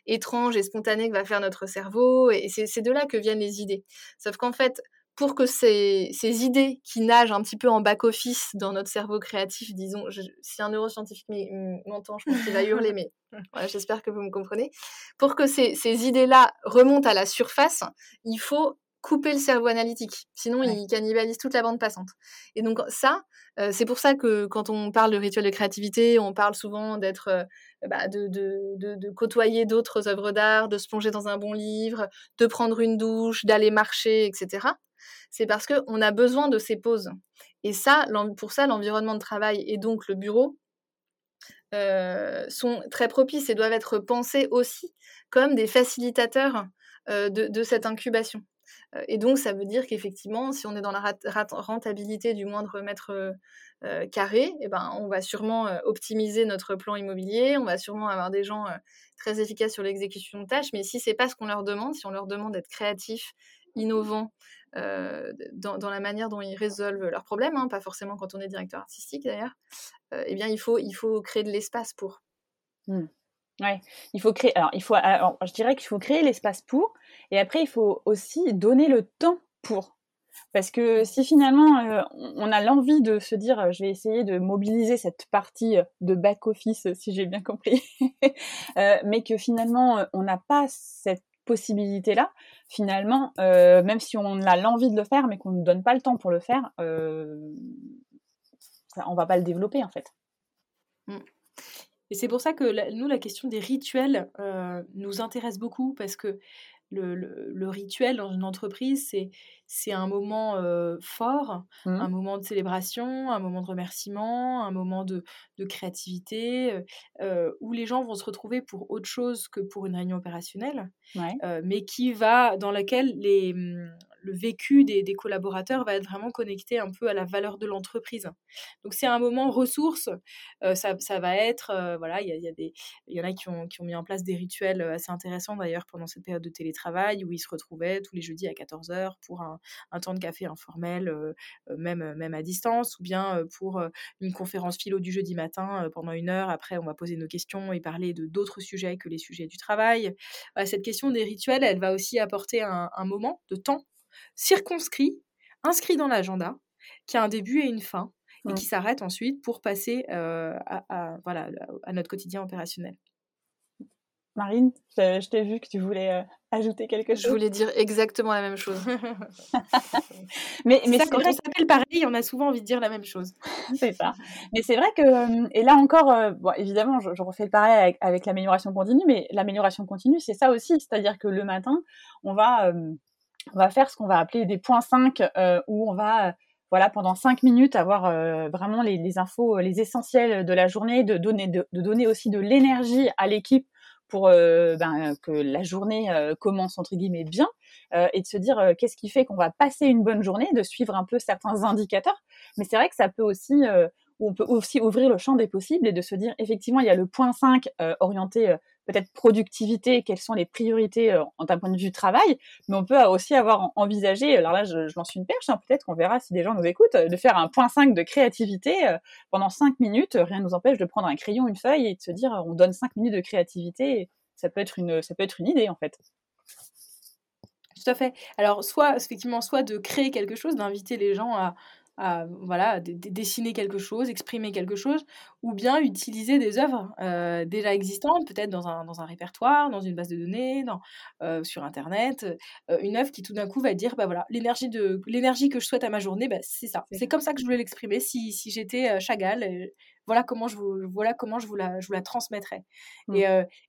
étranges et spontanées que va faire notre cerveau, et c'est de là que viennent les idées. Sauf qu'en fait, pour que ces, ces, idées qui nagent un petit peu en back-office dans notre cerveau créatif, disons, si un neuroscientifique m'entend, je pense qu'il va hurler, mais voilà, j'espère que vous me comprenez. Pour que ces, ces idées-là remontent à la surface, il faut couper le cerveau analytique. Sinon, il cannibalise toute la bande passante. Et donc ça, euh, c'est pour ça que quand on parle de rituel de créativité, on parle souvent d'être, euh, bah, de, de, de, de, côtoyer d'autres œuvres d'art, de se plonger dans un bon livre, de prendre une douche, d'aller marcher, etc c'est parce qu'on a besoin de ces pauses. Et ça, pour ça, l'environnement de travail et donc le bureau euh, sont très propices et doivent être pensés aussi comme des facilitateurs de, cette incubation. Euh, et donc, ça veut dire qu'effectivement, si on est dans la rentabilité du moindre mètre carré, eh ben, on va sûrement optimiser notre plan immobilier, on va sûrement avoir des gens très efficaces sur l'exécution de tâches, mais si c'est pas ce qu'on leur demande, si on leur demande d'être créatifs, innovants, euh, dans, la manière dont ils résolvent leurs problèmes, hein, pas forcément quand on est directeur artistique d'ailleurs, euh, eh bien il faut, il faut créer de l'espace pour. Mmh. Ouais, il faut créer. Alors, il faut. je dirais qu'il faut créer l'espace pour, et après il faut aussi donner le temps pour. Parce que si finalement euh, on a l'envie de se dire, je vais essayer de mobiliser cette partie de back office, si j'ai bien compris, mais que finalement on n'a pas cette possibilité-là, finalement, euh, même si on a l'envie de le faire, mais qu'on ne donne pas le temps pour le faire, euh, on va pas le développer en fait. Mm. Et c'est pour ça que nous, la question des rituels euh, nous intéresse beaucoup parce que le, rituel dans une entreprise, c'est, un moment fort, mmh. un moment de célébration, un moment de remerciement, un moment de, créativité, où les gens vont se retrouver pour autre chose que pour une réunion opérationnelle, mais qui va, dans laquelle les, mmh, le vécu des, collaborateurs va être vraiment connecté un peu à la valeur de l'entreprise. Donc c'est un moment ressource. Euh, ça, va être, euh, voilà, il y, a, des, il y en a qui ont, qui ont mis en place des rituels assez intéressants d'ailleurs pendant cette période de télétravail où ils se retrouvaient tous les jeudis à 14h pour un, temps de café informel, même, même à distance, ou bien pour une conférence philo du jeudi matin pendant une heure. Après, on va poser nos questions et parler de d'autres sujets que les sujets du travail. cette question des rituels, elle va aussi apporter un, un moment de temps circonscrit, inscrit dans l'agenda, qui a un début et une fin, et qui s'arrête ensuite pour passer euh, à, voilà, à notre quotidien opérationnel. Marine, je, t'ai vu que tu voulais euh, ajouter quelque chose. Je voulais dire exactement la même chose. mais mais quand on s'appelle pareil, on a souvent envie de dire la même chose. c'est ça. Mais c'est vrai que, euh, et là encore, bon, évidemment, je, refais le pareil avec, avec l'amélioration continue, mais l'amélioration continue, c'est ça aussi. C'est-à-dire que le matin, on va on va faire ce qu'on va appeler des points 5 euh, où on va voilà pendant 5 minutes avoir euh, vraiment les, infos les essentiels de la journée de donner de, donner aussi de l'énergie à l'équipe pour euh, ben, que la journée commence entre guillemets bien et de se dire qu'est-ce qui fait qu'on va passer une bonne journée de suivre un peu certains indicateurs. Mais c'est vrai que ça peut aussi on peut aussi ouvrir le champ des possibles et de se dire effectivement il y a le point 5 orienté peut-être productivité, quelles sont les priorités d'un point de vue travail, mais on peut aussi avoir envisagé, alors là je, lance une perche, hein, peut-être qu'on verra si des gens nous écoutent, de faire un point 5 de créativité pendant 5 minutes, rien ne nous empêche de prendre un crayon, une feuille et de se dire on donne 5 minutes de créativité, ça peut être une, ça peut être une idée en fait. Tout à fait. Alors, soit, effectivement, soit de créer quelque chose, d'inviter les gens à, à voilà, dessiner quelque chose, exprimer quelque chose, ou bien utiliser des œuvres euh, déjà existantes, peut-être dans un, dans un, répertoire, dans une base de données, dans, euh, sur Internet, euh, une œuvre qui tout d'un coup va dire, bah voilà, l'énergie, de, l'énergie que je souhaite à ma journée, bah, c'est ça. C'est comme ça que je voulais l'exprimer si, si j'étais Chagall. voilà comment je vous, voilà comment je vous la, je vous la transmettrais. Mmh. Et,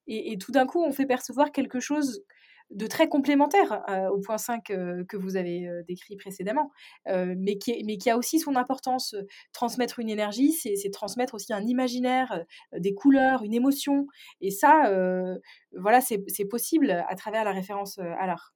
et, et, tout d'un coup, on fait percevoir quelque chose de très complémentaire euh, au point 5 euh, que vous avez euh, décrit précédemment, mais, qui a aussi son importance. transmettre une énergie, c'est transmettre aussi un imaginaire, des couleurs, une émotion. Et ça, voilà, c'est possible à travers la référence à l'art.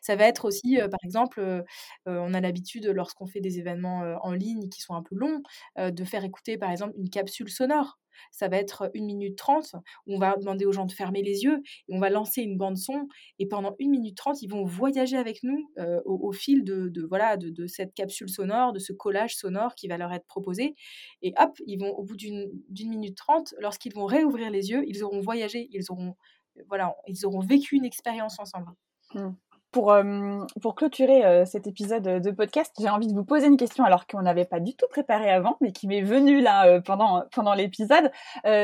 Ça va être aussi, par exemple, on a l'habitude, lorsqu'on fait des événements en ligne qui sont un peu longs, de faire écouter, par exemple, une capsule sonore ça va être une minute trente. On va demander aux gens de fermer les yeux et on va lancer une bande son. Et pendant une minute trente, ils vont voyager avec nous au, fil de, voilà de, cette capsule sonore, de ce collage sonore qui va leur être proposé. Et hop, ils vont au bout d'une minute trente, lorsqu'ils vont réouvrir les yeux, ils auront voyagé, ils auront voilà, ils auront vécu une expérience ensemble. Mmh pour, euh, pour clôturer euh, cet épisode de podcast, j'ai envie de vous poser une question alors qu'on n'avait pas du tout préparé avant, mais qui m'est venue là euh, pendant, pendant l'épisode.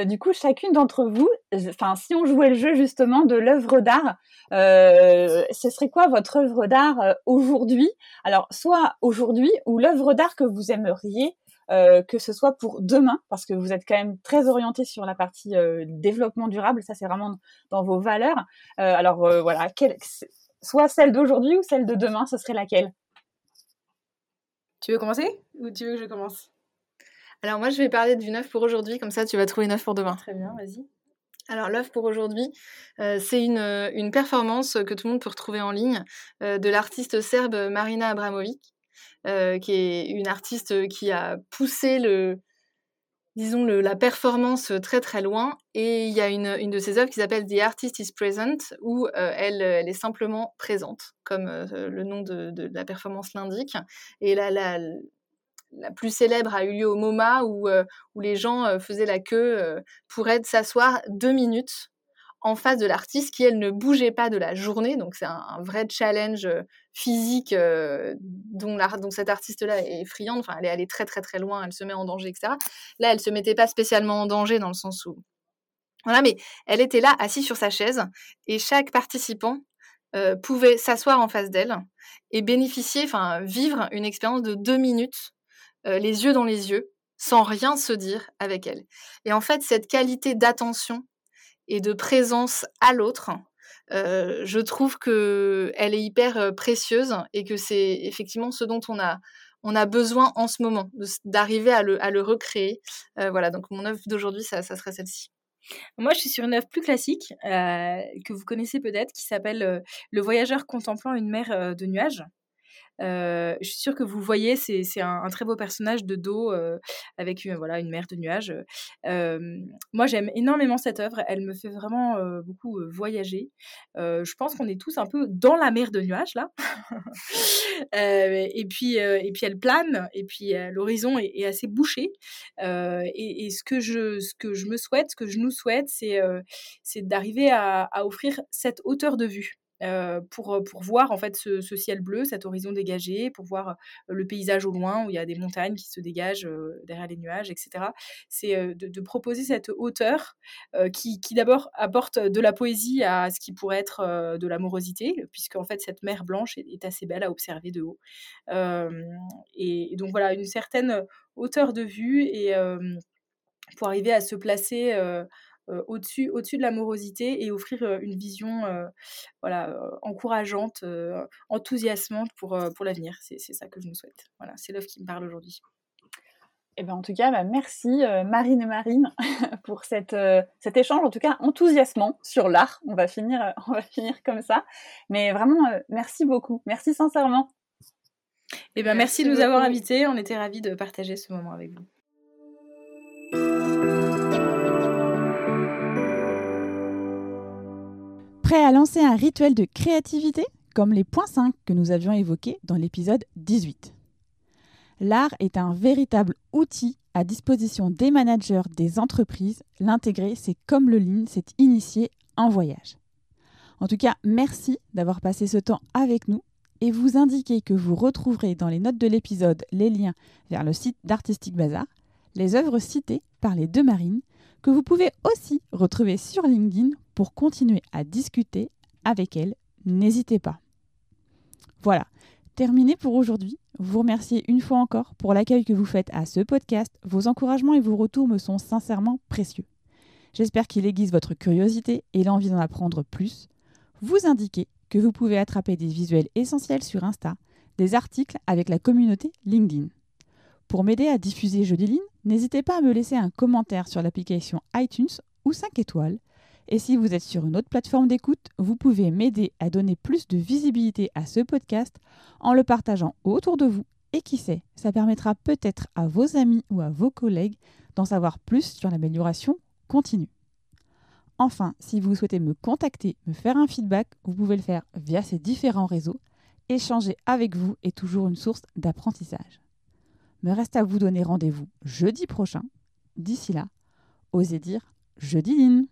du coup, chacune d'entre vous, enfin, si on jouait le jeu justement de l'œuvre d'art, ce serait quoi votre œuvre d'art aujourd'hui? Alors, soit aujourd'hui ou l'œuvre d'art que vous aimeriez que ce soit pour demain, parce que vous êtes quand même très orienté sur la partie développement durable, ça c'est vraiment dans vos valeurs. alors voilà, quel, soit celle d'aujourd'hui ou celle de demain, ce serait laquelle? Tu veux commencer? Ou tu veux que je commence? Alors moi, je vais parler d'une œuvre pour aujourd'hui, comme ça tu vas trouver une œuvre pour demain. Très bien, vas-y. Alors l'œuvre pour aujourd'hui, euh, c'est une, une, performance que tout le monde peut retrouver en ligne euh, de l'artiste serbe Marina Abramovic, euh, qui est une artiste qui a poussé le, disons, la performance très très loin. Et il y a une, une de ses œuvres qui s'appelle The Artist is Present, où euh, elle, elle, est simplement présente, comme euh, le nom de, la performance l'indique. Et la, la, la, plus célèbre a eu lieu au MoMA, où, euh, où les gens faisaient la queue pour être s'asseoir deux minutes en face de l'artiste qui, elle, ne bougeait pas de la journée. Donc, c'est un, vrai challenge euh, physique euh, dont, cette artiste-là est friande. Enfin, elle est allée très, très, très loin, elle se met en danger, etc. Là, elle se mettait pas spécialement en danger dans le sens où. Voilà, mais elle était là, assise sur sa chaise, et chaque participant euh, pouvait s'asseoir en face d'elle et bénéficier, enfin, vivre une expérience de deux minutes, les yeux dans les yeux, sans rien se dire avec elle. Et en fait, cette qualité d'attention et de présence à l'autre, euh, je trouve que elle est hyper précieuse et que c'est effectivement ce dont on a on a besoin en ce moment d'arriver à le, à le recréer. Euh, voilà, donc mon œuvre d'aujourd'hui, ça, ça, serait celle-ci. Moi, je suis sur une œuvre plus classique euh, que vous connaissez peut-être, qui s'appelle Le voyageur contemplant une mer de nuages. Je suis sûre que vous voyez, c'est un, très beau personnage de dos avec une, voilà, une mer de nuages. moi, j'aime énormément cette œuvre. Elle me fait vraiment beaucoup voyager. je pense qu'on est tous un peu dans la mer de nuages, là. et, puis, et puis, elle plane, et puis l'horizon est, assez bouché. Et, ce, que je, ce que je me souhaite, ce que je nous souhaite, c'est d'arriver à offrir cette hauteur de vue. Euh, pour, pour voir en fait ce, ciel bleu, cet horizon dégagé, pour voir le paysage au loin où il y a des montagnes qui se dégagent derrière les nuages, etc. C'est de, proposer cette hauteur qui, qui d'abord apporte de la poésie à ce qui pourrait être de l'amorosité, puisque en fait cette mer blanche est, assez belle à observer de haut. Et, donc voilà, une certaine hauteur de vue et pour arriver à se placer euh, au-dessus, au-dessus de l'amorosité et offrir euh, une vision euh, voilà, encourageante, enthousiasmante pour, pour l'avenir. C'est, ça que je nous souhaite. Voilà, c'est l'œuvre qui me parle aujourd'hui. Eh ben, en tout cas, bah, merci Marine et Marine pour cette, cet échange, en tout cas enthousiasmant sur l'art. On va finir, on va finir comme ça. Mais vraiment, merci beaucoup. Merci sincèrement. Eh ben, merci, merci de nous avoir invités. On était ravis de partager ce moment avec vous. Prêt à lancer un rituel de créativité comme les points 5 que nous avions évoqués dans l'épisode 18 L'art est un véritable outil à disposition des managers des entreprises. L'intégrer, c'est comme le Lean, c'est initier un voyage. En tout cas, merci d'avoir passé ce temps avec nous et vous indiquer que vous retrouverez dans les notes de l'épisode les liens vers le site d'Artistic Bazar, les œuvres citées par les deux marines, que vous pouvez aussi retrouver sur LinkedIn pour continuer à discuter avec elle. N'hésitez pas. Voilà, terminé pour aujourd'hui. Vous remerciez une fois encore pour l'accueil que vous faites à ce podcast. Vos encouragements et vos retours me sont sincèrement précieux. J'espère qu'il aiguise votre curiosité et l'envie d'en apprendre plus. Vous indiquez que vous pouvez attraper des visuels essentiels sur Insta, des articles avec la communauté LinkedIn. Pour m'aider à diffuser Jeudi Ligne, n'hésitez pas à me laisser un commentaire sur l'application iTunes ou 5 étoiles et si vous êtes sur une autre plateforme d'écoute, vous pouvez m'aider à donner plus de visibilité à ce podcast en le partageant autour de vous. Et qui sait, ça permettra peut-être à vos amis ou à vos collègues d'en savoir plus sur l'amélioration continue. Enfin, si vous souhaitez me contacter, me faire un feedback, vous pouvez le faire via ces différents réseaux. Échanger avec vous est toujours une source d'apprentissage. Me reste à vous donner rendez-vous jeudi prochain. D'ici là, osez dire jeudi Line.